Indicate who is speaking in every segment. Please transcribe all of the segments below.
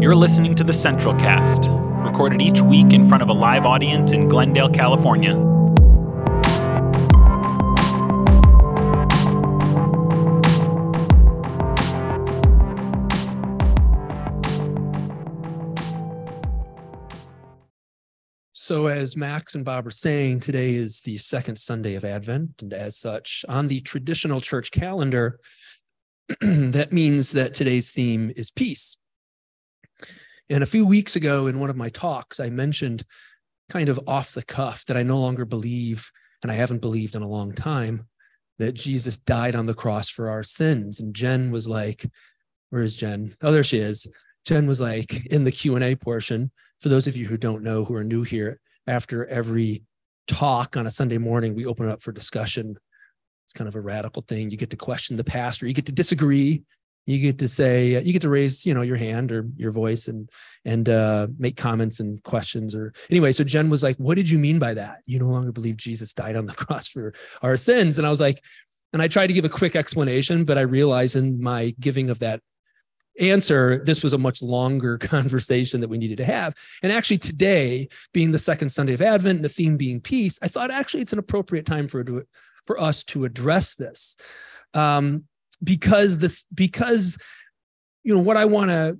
Speaker 1: You're listening to the Central Cast, recorded each week in front of a live audience in Glendale, California.
Speaker 2: So, as Max and Bob are saying, today is the second Sunday of Advent. And as such, on the traditional church calendar, that means that today's theme is peace. And a few weeks ago, in one of my talks, I mentioned kind of off the cuff that I no longer believe, and I haven't believed in a long time, that Jesus died on the cross for our sins. And Jen was like, Where is Jen? Oh, there she is. Jen was like in the Q&A portion, for those of you who don't know, who are new here, after every talk on a Sunday morning, we open it up for discussion it's kind of a radical thing. You get to question the pastor. You get to disagree. You get to say, uh, you get to raise, you know, your hand or your voice and and uh, make comments and questions. Or anyway, so Jen was like, "What did you mean by that? You no longer believe Jesus died on the cross for our sins?" And I was like, and I tried to give a quick explanation, but I realized in my giving of that answer, this was a much longer conversation that we needed to have. And actually, today, being the second Sunday of Advent and the theme being peace, I thought actually it's an appropriate time for for us to address this um, because the because you know what I want to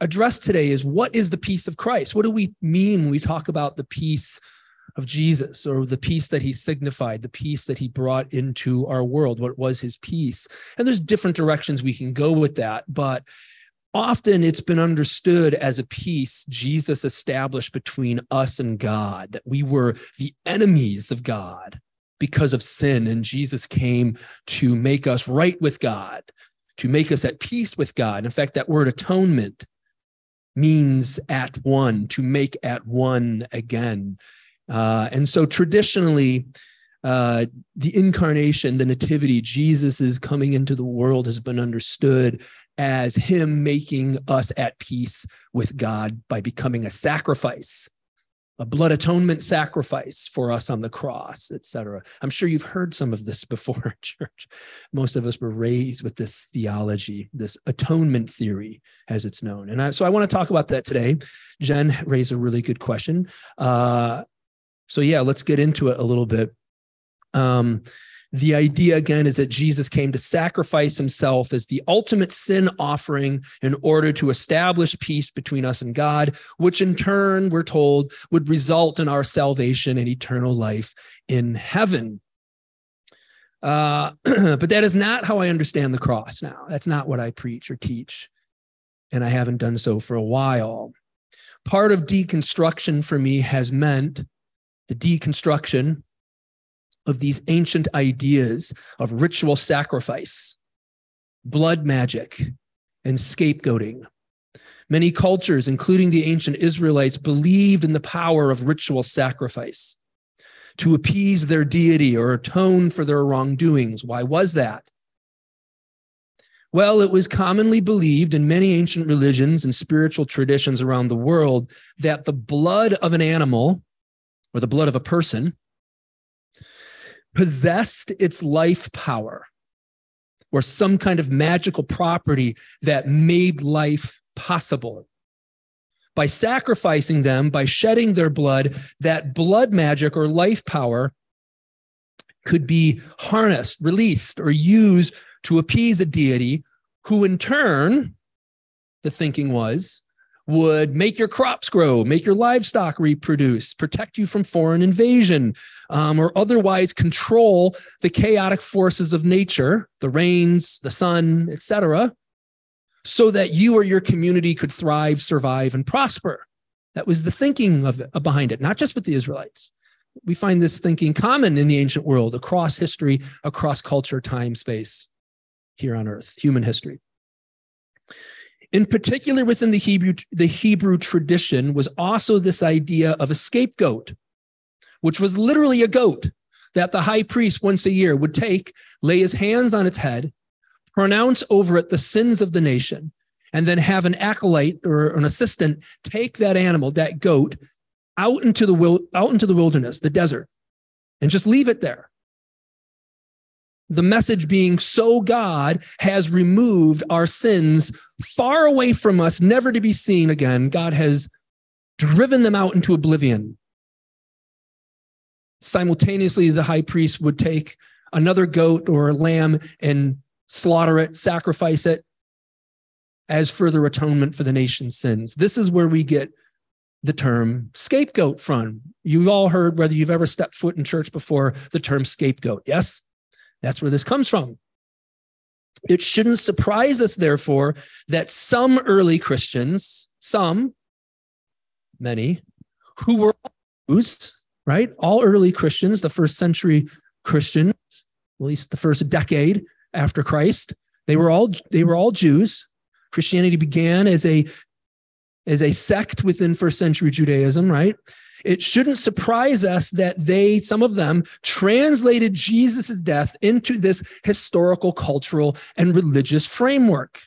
Speaker 2: address today is what is the peace of Christ? What do we mean when we talk about the peace of Jesus or the peace that he signified, the peace that he brought into our world? What was his peace? And there's different directions we can go with that, but often it's been understood as a peace Jesus established between us and God, that we were the enemies of God because of sin. And Jesus came to make us right with God, to make us at peace with God. In fact, that word atonement means at one, to make at one again. Uh, and so traditionally, uh, the incarnation, the nativity, Jesus coming into the world has been understood as him making us at peace with God by becoming a sacrifice a blood atonement sacrifice for us on the cross, etc. I'm sure you've heard some of this before, church. Most of us were raised with this theology, this atonement theory, as it's known. And I, so I want to talk about that today. Jen raised a really good question. Uh, so yeah, let's get into it a little bit. Um, the idea again is that Jesus came to sacrifice himself as the ultimate sin offering in order to establish peace between us and God, which in turn, we're told, would result in our salvation and eternal life in heaven. Uh, but that is not how I understand the cross now. That's not what I preach or teach. And I haven't done so for a while. Part of deconstruction for me has meant the deconstruction of these ancient ideas of ritual sacrifice, blood magic, and scapegoating. Many cultures, including the ancient Israelites, believed in the power of ritual sacrifice to appease their deity or atone for their wrongdoings. Why was that? Well, it was commonly believed in many ancient religions and spiritual traditions around the world that the blood of an animal or the blood of a person possessed its life power or some kind of magical property that made life possible. By sacrificing them, by shedding their blood, that blood magic or life power could be harnessed, released, or used to appease a deity who, in turn, the thinking was, would make your crops grow, make your livestock reproduce, protect you from foreign invasion, um, or otherwise control the chaotic forces of nature, the rains, the sun, etc., so that you or your community could thrive, survive, and prosper. That was the thinking of, of behind it, not just with the Israelites. We find this thinking common in the ancient world, across history, across culture, time, space, here on earth, human history in particular within the Hebrew, the Hebrew tradition was also this idea of a scapegoat, which was literally a goat that the high priest once a year would take, lay his hands on its head, pronounce over it the sins of the nation, and then have an acolyte or an assistant take that animal, that goat, out into the out into the wilderness, the desert, and just leave it there. The message being so God has removed our sins far away from us, never to be seen again. God has driven them out into oblivion. Simultaneously, the high priest would take another goat or a lamb and slaughter it, sacrifice it as further atonement for the nation's sins. This is where we get the term scapegoat from. You've all heard, whether you've ever stepped foot in church before, the term scapegoat. Yes? That's where this comes from. It shouldn't surprise us, therefore, that some early Christians, some, many, who were Jews, right? All early Christians, the first century Christians, at least the first decade after Christ, they were all they were all Jews. Christianity began as a as a sect within first century Judaism, right? It shouldn't surprise us that they, some of them, translated Jesus' death into this historical, cultural, and religious framework.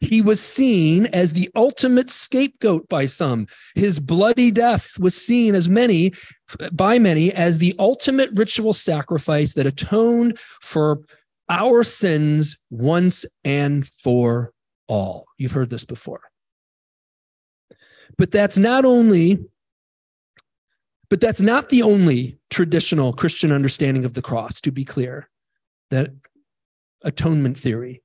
Speaker 2: He was seen as the ultimate scapegoat by some. His bloody death was seen as many by many as the ultimate ritual sacrifice that atoned for our sins once and for all. You've heard this before. But that's not only but that's not the only traditional Christian understanding of the cross, to be clear, that atonement theory.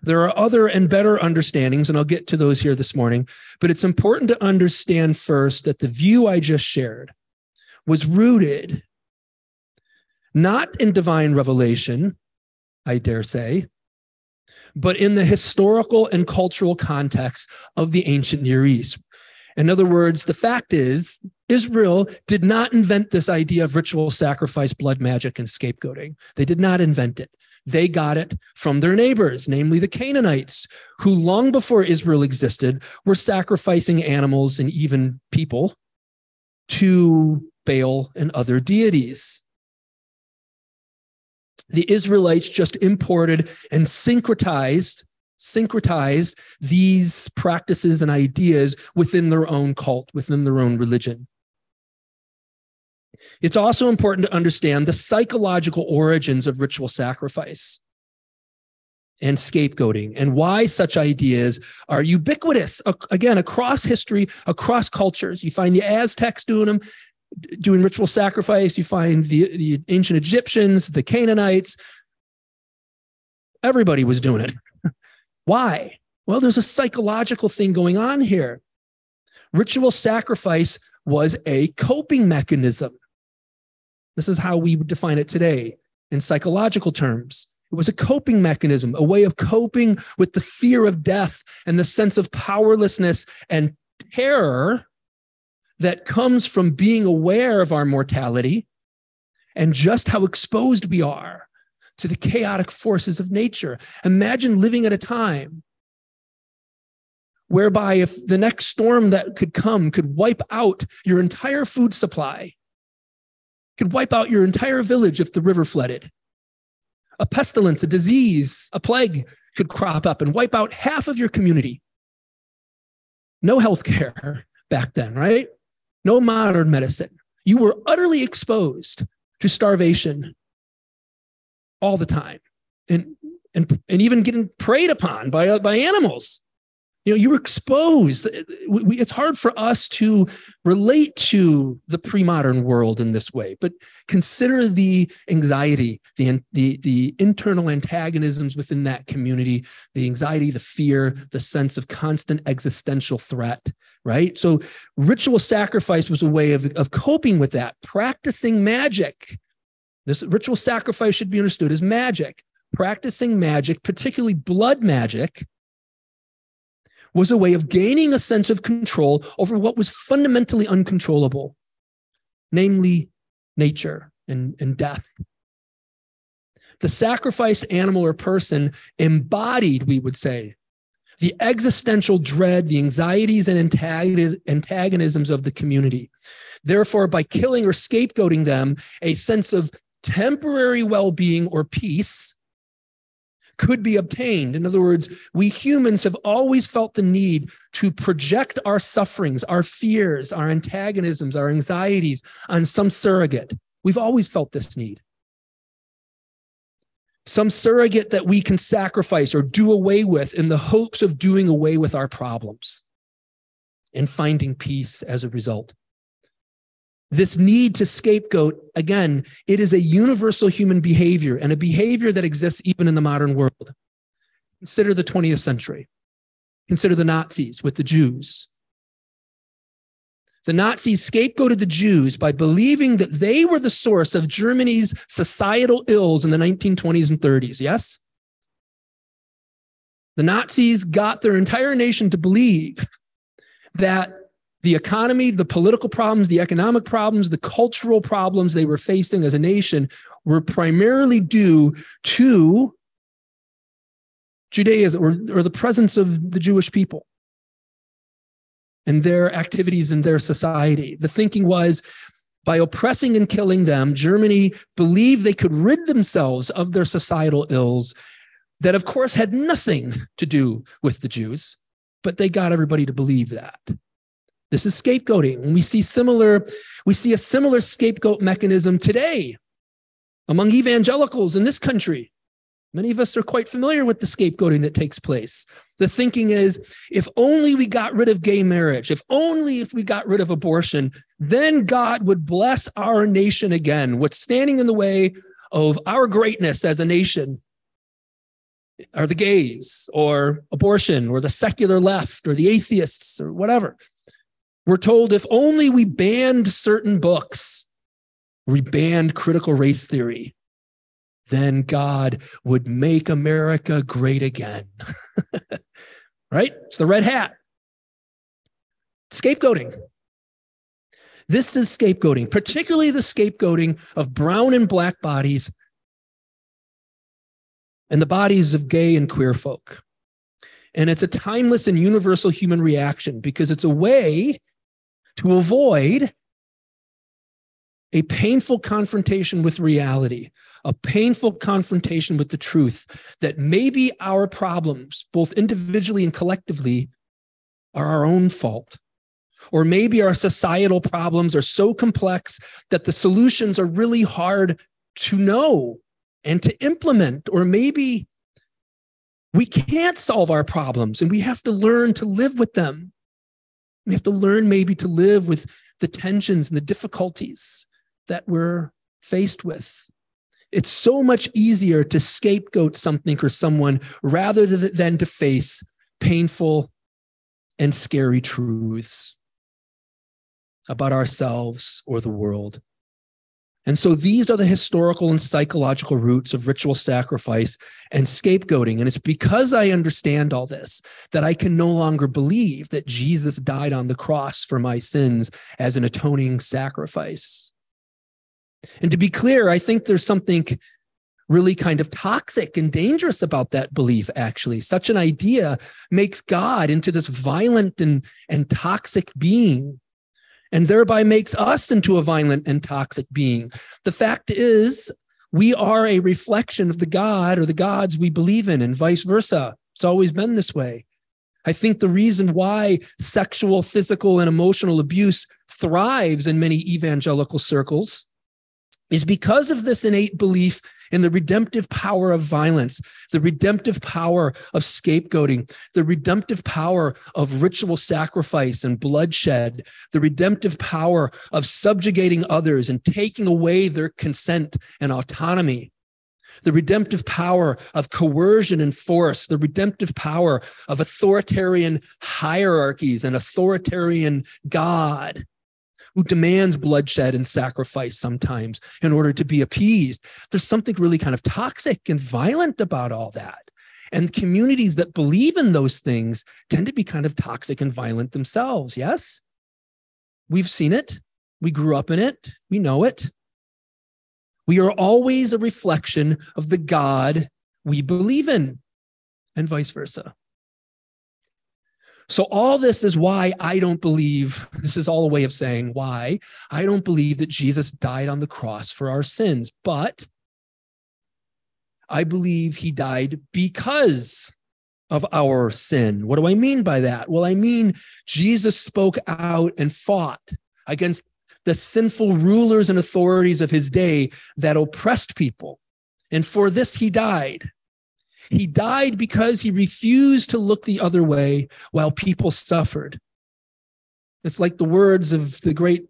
Speaker 2: There are other and better understandings, and I'll get to those here this morning. But it's important to understand first that the view I just shared was rooted not in divine revelation, I dare say, but in the historical and cultural context of the ancient Near East. In other words, the fact is, Israel did not invent this idea of ritual sacrifice, blood magic, and scapegoating. They did not invent it. They got it from their neighbors, namely the Canaanites, who long before Israel existed were sacrificing animals and even people to Baal and other deities. The Israelites just imported and syncretized syncretized these practices and ideas within their own cult, within their own religion. It's also important to understand the psychological origins of ritual sacrifice and scapegoating and why such ideas are ubiquitous again across history across cultures. You find the aztecs doing them doing ritual sacrifice. You find the, the ancient egyptians the canaanites. Everybody was doing it why? Well, there's a psychological thing going on here. Ritual sacrifice was a coping mechanism. This is how we would define it today in psychological terms. It was a coping mechanism, a way of coping with the fear of death and the sense of powerlessness and terror that comes from being aware of our mortality and just how exposed we are to the chaotic forces of nature. Imagine living at a time whereby if the next storm that could come could wipe out your entire food supply, could wipe out your entire village if the river flooded. A pestilence, a disease, a plague could crop up and wipe out half of your community. No health care back then, right? No modern medicine. You were utterly exposed to starvation all the time. And and and even getting preyed upon by uh, by animals. You know you're exposed uh, we, it's hard for us to relate to the pre-modern world in this way but consider the anxiety the the the internal antagonisms within that community the anxiety the fear the sense of constant existential threat right? So ritual sacrifice was a way of, of coping with that practicing magic this ritual sacrifice should be understood as magic. Practicing magic, particularly blood magic, was a way of gaining a sense of control over what was fundamentally uncontrollable, namely nature and, and death. The sacrificed animal or person embodied, we would say, the existential dread, the anxieties and antagonisms of the community. Therefore, by killing or scapegoating them, a sense of temporary well being or peace could be obtained. In other words, we humans have always felt the need to project our sufferings, our fears, our antagonisms, our anxieties on some surrogate. We've always felt this need. some surrogate that we can sacrifice or do away with in the hopes of doing away with our problems and finding peace as a result. This need to scapegoat, again, it is a universal human behavior and a behavior that exists even in the modern world. Consider the 20th century. Consider the Nazis with the Jews. The Nazis scapegoated the Jews by believing that they were the source of Germany's societal ills in the 1920s and 30s. Yes? The Nazis got their entire nation to believe that the economy, the political problems, the economic problems, the cultural problems they were facing as a nation were primarily due to Judaism or, or the presence of the Jewish people and their activities in their society. The thinking was by oppressing and killing them, Germany believed they could rid themselves of their societal ills that, of course, had nothing to do with the Jews, but they got everybody to believe that. This is scapegoating. We see similar, we see a similar scapegoat mechanism today among evangelicals in this country. Many of us are quite familiar with the scapegoating that takes place. The thinking is if only we got rid of gay marriage, if only if we got rid of abortion, then God would bless our nation again. What's standing in the way of our greatness as a nation are the gays or abortion or the secular left or the atheists or whatever. We're told if only we banned certain books, we banned critical race theory, then God would make America great again. right? It's the red hat. Scapegoating. This is scapegoating, particularly the scapegoating of brown and black bodies and the bodies of gay and queer folk. And it's a timeless and universal human reaction because it's a way to avoid a painful confrontation with reality, a painful confrontation with the truth that maybe our problems, both individually and collectively, are our own fault. Or maybe our societal problems are so complex that the solutions are really hard to know and to implement. Or maybe we can't solve our problems and we have to learn to live with them. We have to learn maybe to live with the tensions and the difficulties that we're faced with. It's so much easier to scapegoat something or someone rather than to face painful and scary truths about ourselves or the world. And so these are the historical and psychological roots of ritual sacrifice and scapegoating. And it's because I understand all this that I can no longer believe that Jesus died on the cross for my sins as an atoning sacrifice. And to be clear, I think there's something really kind of toxic and dangerous about that belief, actually. Such an idea makes God into this violent and, and toxic being, and thereby makes us into a violent and toxic being. The fact is, we are a reflection of the God or the gods we believe in, and vice versa. It's always been this way. I think the reason why sexual, physical, and emotional abuse thrives in many evangelical circles is because of this innate belief in the redemptive power of violence, the redemptive power of scapegoating, the redemptive power of ritual sacrifice and bloodshed, the redemptive power of subjugating others and taking away their consent and autonomy. The redemptive power of coercion and force, the redemptive power of authoritarian hierarchies and authoritarian God who demands bloodshed and sacrifice sometimes in order to be appeased. There's something really kind of toxic and violent about all that. And communities that believe in those things tend to be kind of toxic and violent themselves. Yes? We've seen it. We grew up in it. We know it. We are always a reflection of the God we believe in, and vice versa. So, all this is why I don't believe, this is all a way of saying why I don't believe that Jesus died on the cross for our sins, but I believe he died because of our sin. What do I mean by that? Well, I mean, Jesus spoke out and fought against the sinful rulers and authorities of his day that oppressed people And for this, he died. He died because he refused to look the other way while people suffered. It's like the words of the great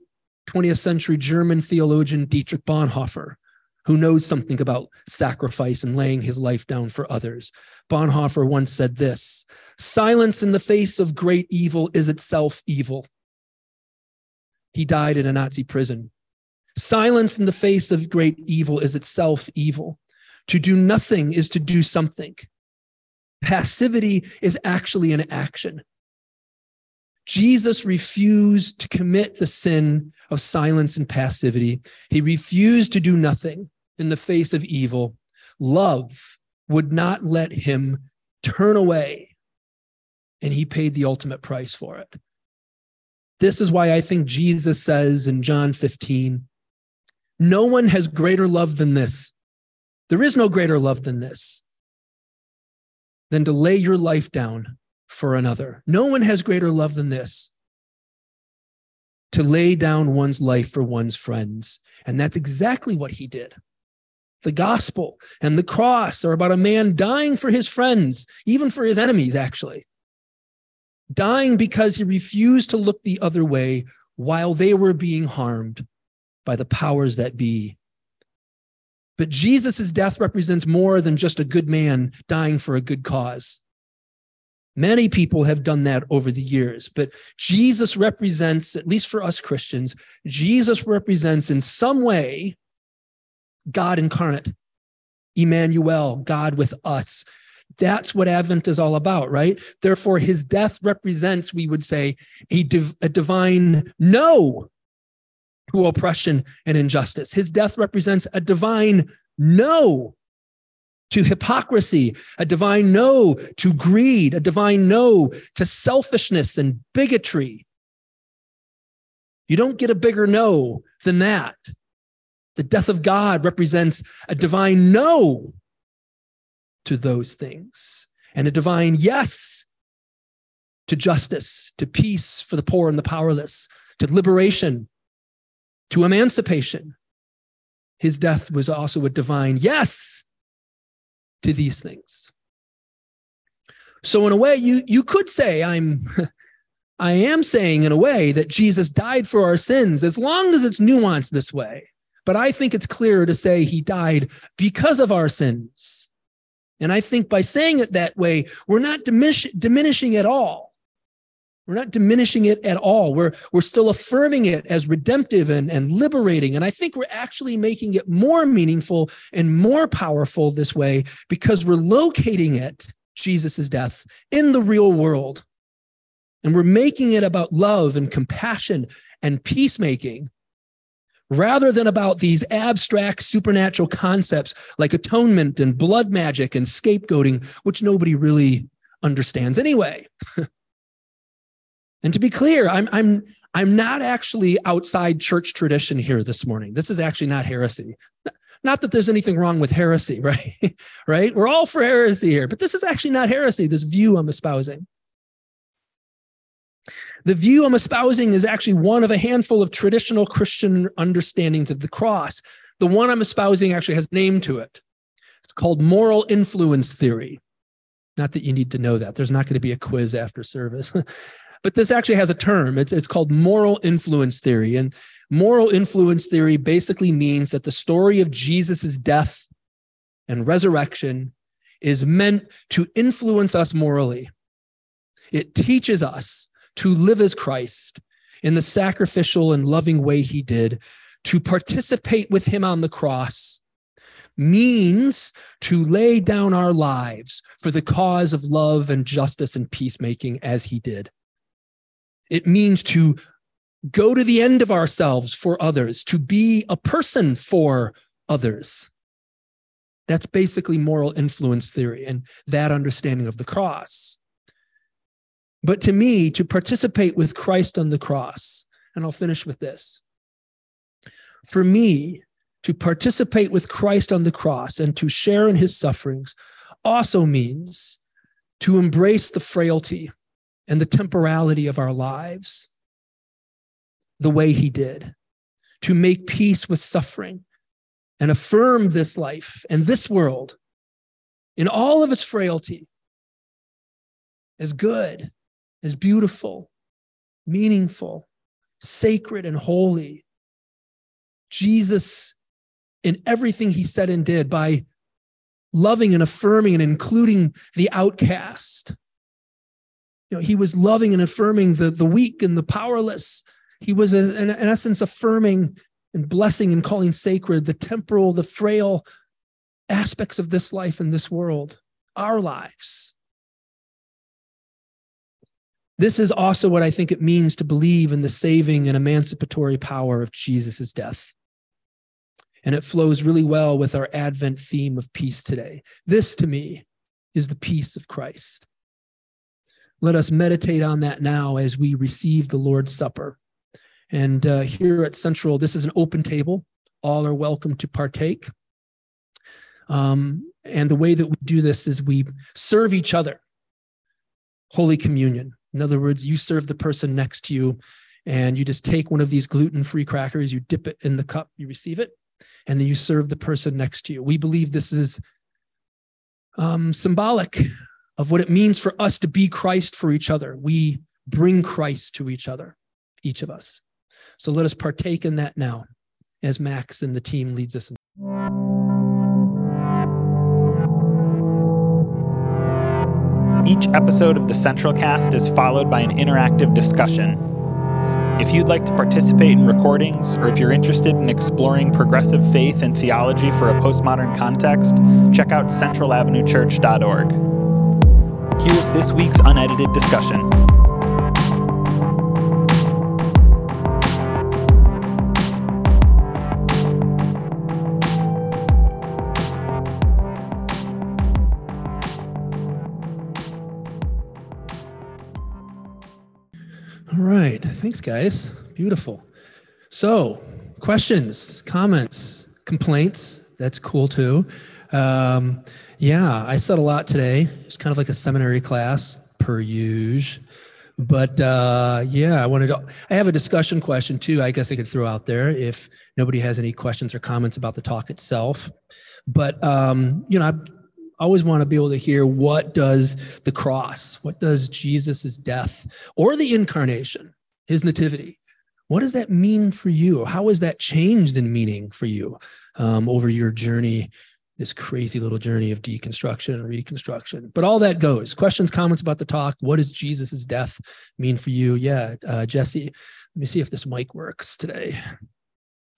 Speaker 2: 20th century German theologian Dietrich Bonhoeffer, who knows something about sacrifice and laying his life down for others. Bonhoeffer once said this Silence in the face of great evil is itself evil. He died in a Nazi prison. Silence in the face of great evil is itself evil. To do nothing is to do something. Passivity is actually an action. Jesus refused to commit the sin of silence and passivity. He refused to do nothing in the face of evil. Love would not let him turn away, and he paid the ultimate price for it. This is why I think Jesus says in John 15, No one has greater love than this. There is no greater love than this, than to lay your life down for another. No one has greater love than this to lay down one's life for one's friends. And that's exactly what he did. The gospel and the cross are about a man dying for his friends, even for his enemies, actually. Dying because he refused to look the other way while they were being harmed by the powers that be. But Jesus' death represents more than just a good man dying for a good cause. Many people have done that over the years, but Jesus represents, at least for us Christians, Jesus represents in some way God incarnate, Emmanuel, God with us. That's what Advent is all about, right? Therefore, his death represents, we would say, a, div- a divine no to oppression and injustice. His death represents a divine no to hypocrisy, a divine no to greed, a divine no to selfishness and bigotry. You don't get a bigger no than that. The death of God represents a divine no to those things and a divine yes to justice, to peace for the poor and the powerless, to liberation, to emancipation. His death was also a divine yes to these things. So in a way you you could say I'm I am saying in a way that Jesus died for our sins as long as it's nuanced this way. But I think it's clearer to say he died because of our sins. And I think by saying it that way, we're not diminish, diminishing at all we're not diminishing it at all. We're, we're still affirming it as redemptive and, and liberating. And I think we're actually making it more meaningful and more powerful this way because we're locating it, Jesus' death, in the real world. And we're making it about love and compassion and peacemaking rather than about these abstract supernatural concepts like atonement and blood magic and scapegoating, which nobody really understands anyway. And to be clear, I'm I'm I'm not actually outside church tradition here this morning. This is actually not heresy. Not that there's anything wrong with heresy, right? right? We're all for heresy here, but this is actually not heresy, this view I'm espousing. The view I'm espousing is actually one of a handful of traditional Christian understandings of the cross. The one I'm espousing actually has a name to it. It's called moral influence theory. Not that you need to know that. There's not going to be a quiz after service. But this actually has a term. It's, it's called moral influence theory. And moral influence theory basically means that the story of Jesus' death and resurrection is meant to influence us morally. It teaches us to live as Christ in the sacrificial and loving way he did, to participate with him on the cross means to lay down our lives for the cause of love and justice and peacemaking as he did. It means to go to the end of ourselves for others, to be a person for others. That's basically moral influence theory and that understanding of the cross. But to me, to participate with Christ on the cross, and I'll finish with this. For me, to participate with Christ on the cross and to share in his sufferings also means to embrace the frailty and the temporality of our lives the way he did, to make peace with suffering, and affirm this life and this world in all of its frailty as good, as beautiful, meaningful, sacred, and holy. Jesus, in everything he said and did, by loving and affirming and including the outcast. You know, he was loving and affirming the, the weak and the powerless. He was, in, in essence, affirming and blessing and calling sacred the temporal, the frail aspects of this life and this world, our lives. This is also what I think it means to believe in the saving and emancipatory power of Jesus' death. And it flows really well with our Advent theme of peace today. This, to me, is the peace of Christ. Let us meditate on that now as we receive the Lord's Supper. And uh, here at Central, this is an open table. All are welcome to partake. Um, and the way that we do this is we serve each other Holy Communion. In other words, you serve the person next to you and you just take one of these gluten free crackers, you dip it in the cup, you receive it, and then you serve the person next to you. We believe this is um, symbolic of what it means for us to be Christ for each other. We bring Christ to each other, each of us. So let us partake in that now as Max and the team leads us.
Speaker 1: Each episode of the Central Cast is followed by an interactive discussion. If you'd like to participate in recordings, or if you're interested in exploring progressive faith and theology for a postmodern context, check out centralavenuechurch.org. Here's this week's unedited discussion.
Speaker 2: Thanks, guys. Beautiful. So, questions, comments, complaints. That's cool too. Um, yeah, I said a lot today. It's kind of like a seminary class per usual. But uh, yeah, I wanted to. I have a discussion question too. I guess I could throw out there if nobody has any questions or comments about the talk itself. But um, you know, I always want to be able to hear what does the cross, what does Jesus's death or the incarnation, his nativity, what does that mean for you? How has that changed in meaning for you um, over your journey, this crazy little journey of deconstruction and reconstruction? But all that goes. Questions, comments about the talk. What does Jesus's death mean for you? Yeah, uh, Jesse, let me see if this mic works today.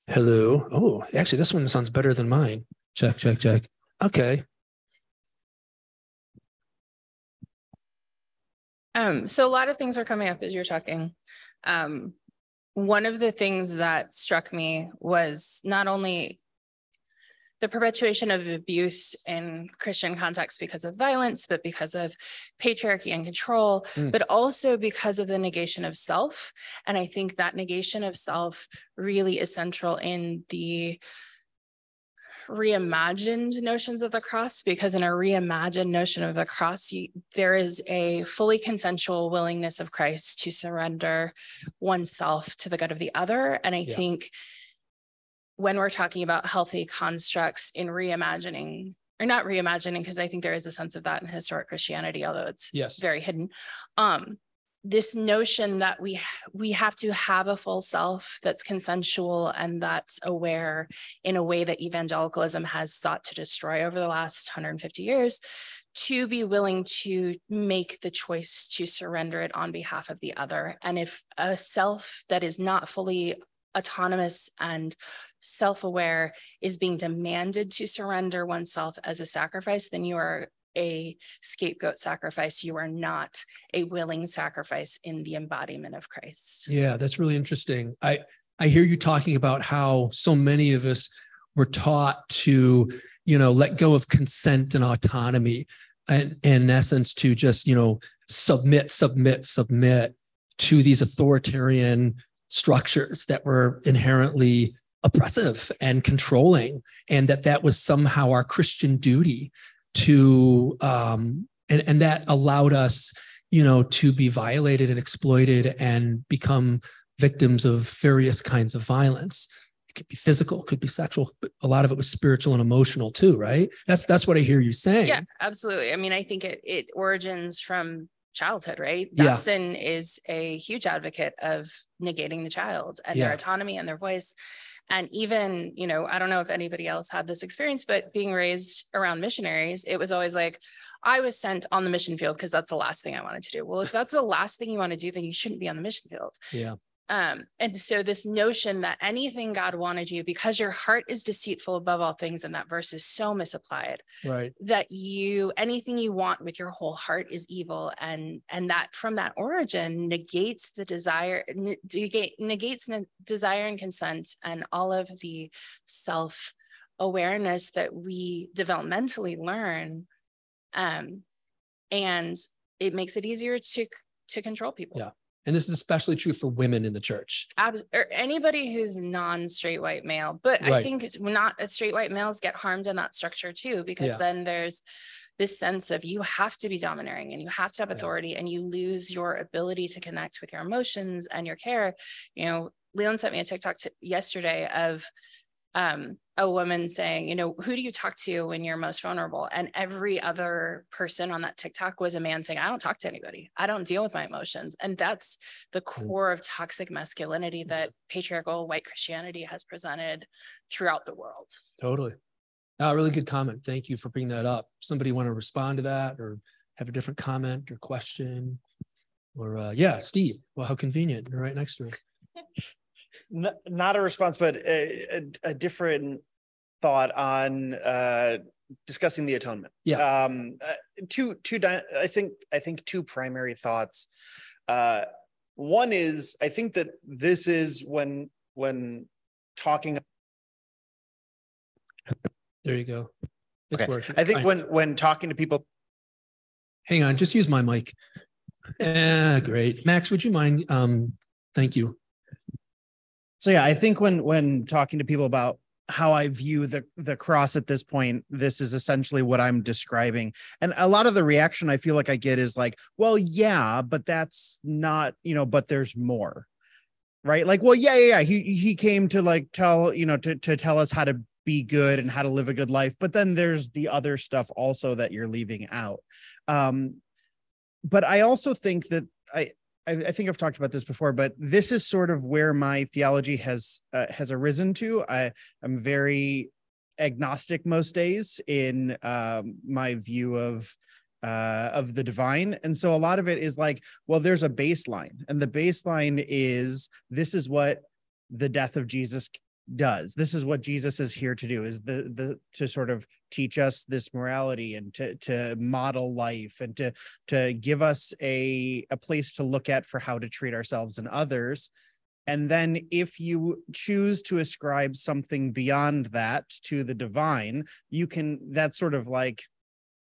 Speaker 2: Hello. Oh, actually, this one sounds better than mine. Check, check, check. Okay.
Speaker 3: Um, so a lot of things are coming up as you're talking. Um, one of the things that struck me was not only the perpetuation of abuse in Christian context because of violence, but because of patriarchy and control, mm. but also because of the negation of self. And I think that negation of self really is central in the reimagined notions of the cross because in a reimagined notion of the cross you, there is a fully consensual willingness of christ to surrender oneself to the good of the other and i yeah. think when we're talking about healthy constructs in reimagining or not reimagining because i think there is a sense of that in historic christianity although it's
Speaker 2: yes.
Speaker 3: very hidden um, this notion that we we have to have a full self that's consensual and that's aware in a way that evangelicalism has sought to destroy over the last 150 years to be willing to make the choice to surrender it on behalf of the other. And if a self that is not fully autonomous and self-aware is being demanded to surrender oneself as a sacrifice then you are a scapegoat sacrifice. You are not a willing sacrifice in the embodiment of Christ.
Speaker 2: Yeah, that's really interesting. I I hear you talking about how so many of us were taught to, you know, let go of consent and autonomy and, and in essence to just, you know, submit, submit, submit to these authoritarian structures that were inherently oppressive and controlling and that that was somehow our christian duty to um, and and that allowed us you know to be violated and exploited and become victims of various kinds of violence it could be physical, it could be sexual, but a lot of it was spiritual and emotional too, right? That's that's what I hear you saying.
Speaker 3: Yeah, absolutely. I mean, I think it it origins from childhood, right?
Speaker 2: Yeah.
Speaker 3: Dobson is a huge advocate of negating the child and
Speaker 2: Yeah.
Speaker 3: their autonomy and their voice. And even, you know, I don't know if anybody else had this experience, but being raised around missionaries, it was always like, I was sent on the mission field because that's the last thing I wanted to do. Well, if that's the last thing you want to do, then you shouldn't be on the mission field.
Speaker 2: Yeah.
Speaker 3: Um, and so this notion that anything God wanted you, because your heart is deceitful above all things, and that verse is so misapplied
Speaker 2: Right.
Speaker 3: that you anything you want with your whole heart is evil and and that from that origin negates the desire negate, negates ne- desire and consent and all of the self awareness that we developmentally learn um and it makes it easier to to control people
Speaker 2: Yeah. And this is especially true for women in the church.
Speaker 3: abs- or anybody who's non-straight white male but i think it's not uh, straight white males get harmed in that structure too because
Speaker 2: Yeah.
Speaker 3: then there's this sense of you have to be domineering and you have to have
Speaker 2: Yeah.
Speaker 3: authority and you lose your ability to connect with your emotions and your care you know leon sent me a tiktok t- yesterday of um, a woman saying, you know, who do you talk to when you're most vulnerable? And every other person on that TikTok was a man saying, I don't talk to anybody. I don't deal with my emotions. And that's the core of toxic masculinity that patriarchal white Christianity has presented throughout the world.
Speaker 2: Totally. Uh, really good comment. Thank you for bringing that up. Somebody want to respond to that or have a different comment or question? Or uh, yeah, Steve. Well, how convenient. You're right next to it.
Speaker 4: N- not a response, but a, a, a different thought on uh, discussing the atonement.
Speaker 2: Yeah.
Speaker 4: Um, uh, two, two. Di- I think. I think two primary thoughts. Uh, one is I think that this is when when talking.
Speaker 2: There you go. It's
Speaker 4: Okay.
Speaker 2: working.
Speaker 4: I think
Speaker 2: Fine.
Speaker 4: when when talking to people,
Speaker 2: hang on, just use my mic. Ah, great. Max, would you mind? Um, thank you.
Speaker 4: So yeah, I think when when talking to people about how I view the the cross at this point, this is essentially what I'm describing. And a lot of the reaction I feel like I get is like, well, yeah, but that's not, you know, but there's more. Right? Like, well, yeah, yeah, yeah. He he came to like tell, you know, to to tell us how to be good and how to live a good life. But then there's the other stuff also that you're leaving out. Um, but I also think that I I, I think I've talked about this before, but this is sort of where my theology has uh, has arisen to. I I'm very agnostic most days in um, my view of uh, of the divine, and so a lot of it is like, well, there's a baseline, and the baseline is this is what the death of Jesus does. This is what Jesus is here to do: is the the to sort of teach us this morality and to to model life and to to give us a a place to look at for how to treat ourselves and others. And then if you choose to ascribe something beyond that to the divine you can that sort of like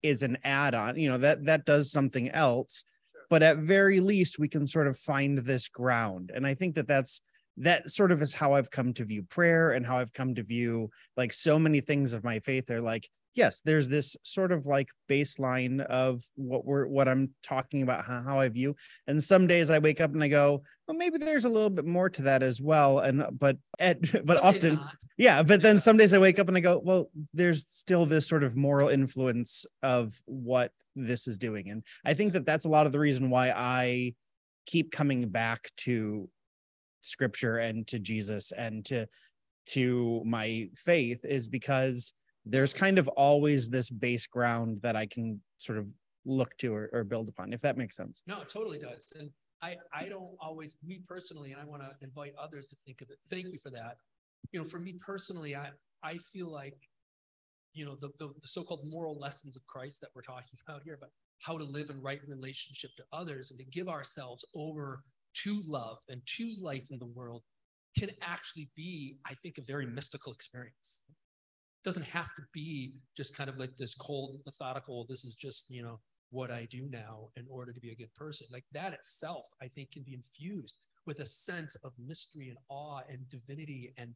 Speaker 4: is an add-on you know that that does something else. But at very least we can sort of find this ground. And i think that that's that sort of is how i've come to view prayer and how i've come to view like so many things of my faith they're like yes there's this sort of like baseline of what we're what i'm talking about how, how i view. And some days i wake up and i go well maybe there's a little bit more to that as well. And but at but
Speaker 2: Some
Speaker 4: often yeah but then some days i wake up and i go well there's still this sort of moral influence of what this is doing. And i think that that's a lot of the reason why i keep coming back to scripture and to jesus and to to my faith is because there's kind of always this base ground that i can sort of look to or, or build upon if that makes sense
Speaker 2: No, it totally does. And I, I don't always, me personally, and I want to invite others to think of it. Thank you for that. You know, for me personally, I, I feel like, you know, the, the, the so-called moral lessons of Christ that we're talking about here, but how to live in right relationship to others and to give ourselves over to love and to life in the world can actually be, I think, a very mystical experience. It doesn't have to be just kind of like this cold, methodical, this is just, you know, what I do now in order to be a good person. Like that itself, I think, can be infused with a sense of mystery and awe and divinity and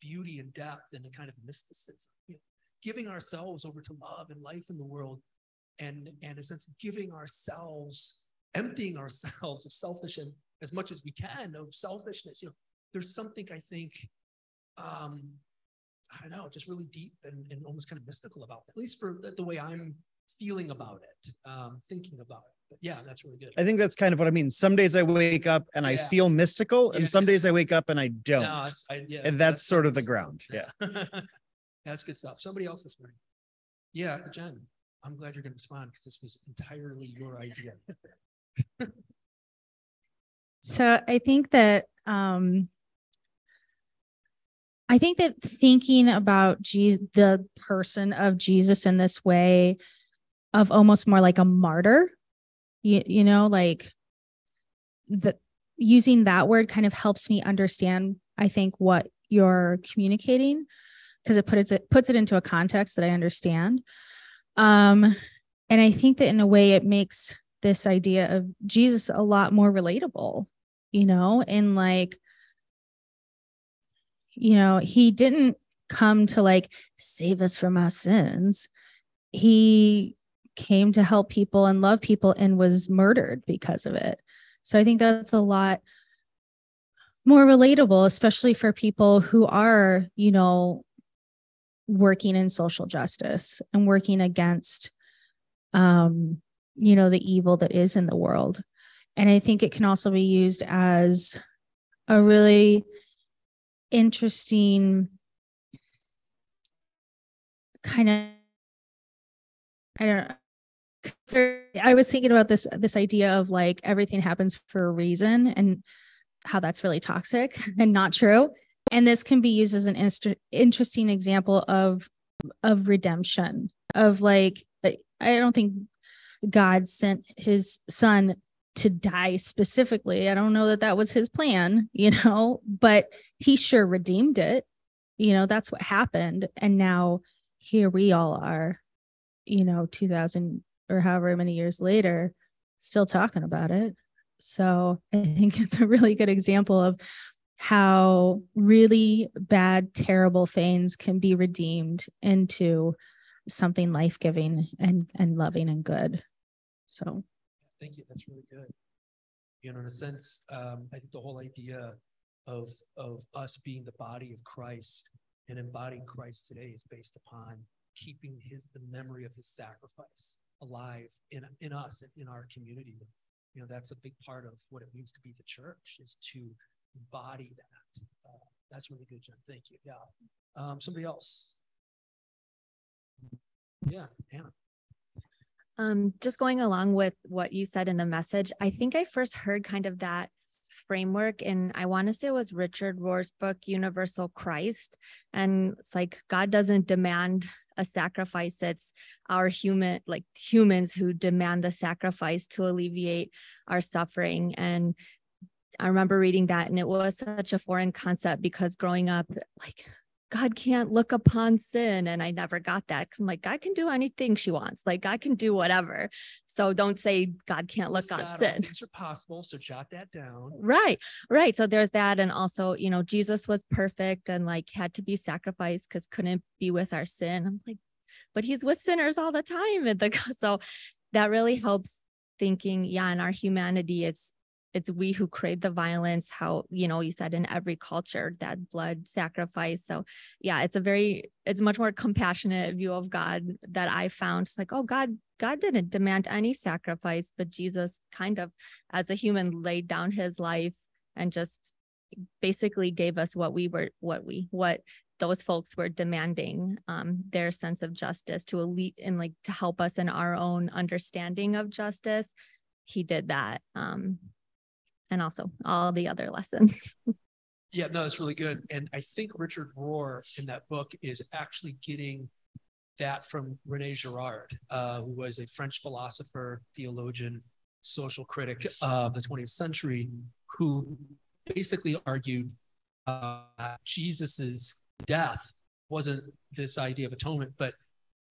Speaker 2: beauty and depth and a kind of mysticism. You know, giving ourselves over to love and life in the world, and and a sense, giving ourselves, emptying ourselves of selfish and as much as we can of selfishness. You know, there's something I think um, I don't know, just really deep and, and almost kind of mystical about it, at least for the, way I'm feeling about it, um, thinking about it. But yeah, that's really good.
Speaker 4: I think that's kind of what I mean. Some days I wake up and I feel mystical, and
Speaker 2: Yeah.
Speaker 4: some days I wake up and I don't.
Speaker 2: No, I, yeah,
Speaker 4: and that's sort of the ground. Yeah.
Speaker 2: that's good stuff. Somebody else this morning. Yeah, Jen, I'm glad you're going to respond because this was entirely your idea.
Speaker 5: So I think that um I think that thinking about Jesus, the person of Jesus in this way of almost more like a martyr, you, you know, like the using that word kind of helps me understand, I think, what you're communicating because it puts it puts it into a context that I understand. Um, and I think that in a way it makes this idea of Jesus a lot more relatable, you know, and like, you know, he didn't come to like save us from our sins. He came to help people and love people and was murdered because of it. So I think that's a lot more relatable, especially for people who are, you know, working in social justice and working against um you know the evil that is in the world. And i think it can also be used as a really interesting kind of i don't know. I was thinking about this this idea of like everything happens for a reason and how that's really toxic and not true. And this can be used as an inst- interesting example of of redemption of like i don't think god sent his son to die specifically. I don't know that that was his plan you know but he sure redeemed it. You know that's what happened. And now here we all are you know 2000 or however many years later still talking about it. So i think it's a really good example of how really bad, terrible things can be redeemed into something life giving and, and loving and good. So,
Speaker 2: Thank you. That's really good. You know, in a sense, um, I think the whole idea of of us being the body of Christ and embodying Christ today is based upon keeping his the memory of his sacrifice alive in in us and in our community. You know, that's a big part of what it means to be the church is to embody that. Uh, that's really good, Jen. Thank you. Yeah. Um, somebody else. Yeah, Hannah.
Speaker 6: Um, just going along with what you said in the message, I think I first heard kind of that framework and I want to say it was Richard Rohr's book, Universal Christ. And it's like God doesn't demand a sacrifice. It's our human, like humans who demand the sacrifice to alleviate our suffering. And I remember reading that and it was such a foreign concept because growing up, like God can't look upon sin. And I never got that because I'm like, God can do anything she wants. Like God can do whatever. So don't say God can't look
Speaker 2: With
Speaker 6: on sin.
Speaker 2: Things are possible. So jot that down.
Speaker 6: Right, right. So there's that. And also, you know, Jesus was perfect and like had to be sacrificed because couldn't be with our sin. I'm like, but he's with sinners all the time. And the so that really helps thinking, yeah, in our humanity, it's it's we who create the violence, how, you know, you said in every culture that blood sacrifice. So yeah, it's a very, it's much more compassionate view of God that I found. It's like, oh, God, God didn't demand any sacrifice, but Jesus kind of as a human laid down his life and just basically gave us what we were what we what those folks were demanding um their sense of justice to elite and like to help us in our own understanding of justice he did that um and also all the other lessons
Speaker 2: Yeah, no, that's really good. And I think Richard Rohr in that book is actually getting that from Rene Girard, uh, who was a French philosopher, theologian, social critic of the 20th century, who basically argued uh, Jesus's death wasn't this idea of atonement, but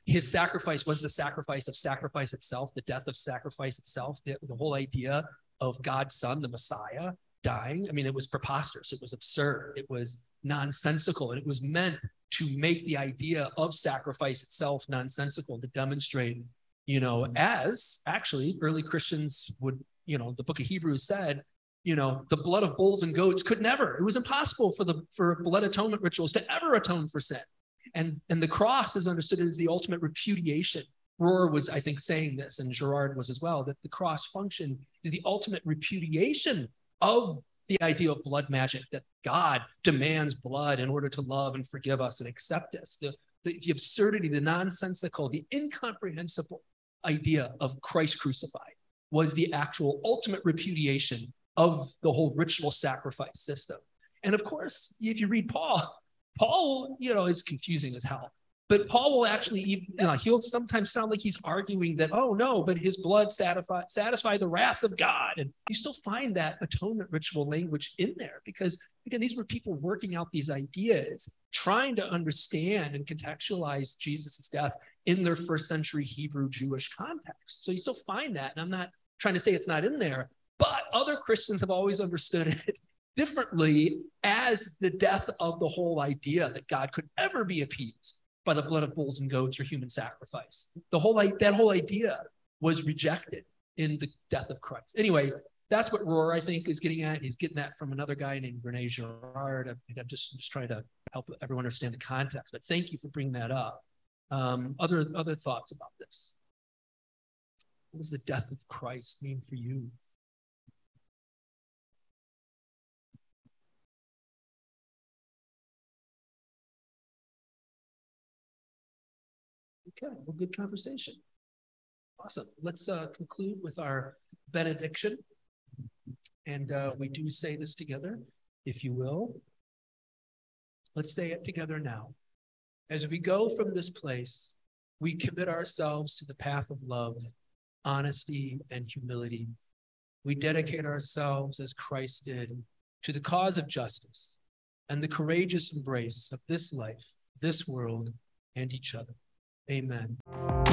Speaker 2: his sacrifice was the sacrifice of sacrifice itself, the death of sacrifice itself, the, the whole idea of God's son, the Messiah, dying. I mean, it was preposterous. It was absurd. It was nonsensical. And it was meant to make the idea of sacrifice itself nonsensical, to demonstrate, you know, mm-hmm. as actually early Christians would, you know, the book of Hebrews said, you know, the blood of bulls and goats could never, it was impossible for the for blood atonement rituals to ever atone for sin. And, and the cross is understood as the ultimate repudiation. Rohr was, I think, saying this, and Girard was as well, that the cross function is the ultimate repudiation of the idea of blood magic, that God demands blood in order to love and forgive us and accept us. The, the, the absurdity, the nonsensical, the incomprehensible idea of Christ crucified was the actual ultimate repudiation of the whole ritual sacrifice system. And of course, if you read Paul, Paul, you know, is confusing as hell. But Paul will actually, even, you know, he'll sometimes sound like he's arguing that, oh no, but his blood satisfy, satisfy the wrath of God. And you still find that atonement ritual language in there because, again, these were people working out these ideas, trying to understand and contextualize Jesus' death in their first century Hebrew Jewish context. So you still find that. And I'm not trying to say it's not in there, but other Christians have always understood it differently as the death of the whole idea that God could ever be appeased by the blood of bulls and goats or human sacrifice. The whole that whole idea was rejected in the death of Christ. Anyway, that's what Rohr I think is getting at. He's getting that from another guy named Rene Girard. I'm just just trying to help everyone understand the context. But thank you for bringing that up. Um, other other thoughts about this? What does the death of Christ mean for you? Okay, well, good conversation. Awesome. Let's uh, conclude with our benediction. And uh, we do say this together, if you will. Let's say it together now. As we go from this place, we commit ourselves to the path of love, honesty, and humility. We dedicate ourselves, as Christ did, to the cause of justice and the courageous embrace of this life, this world, and each other. Amen.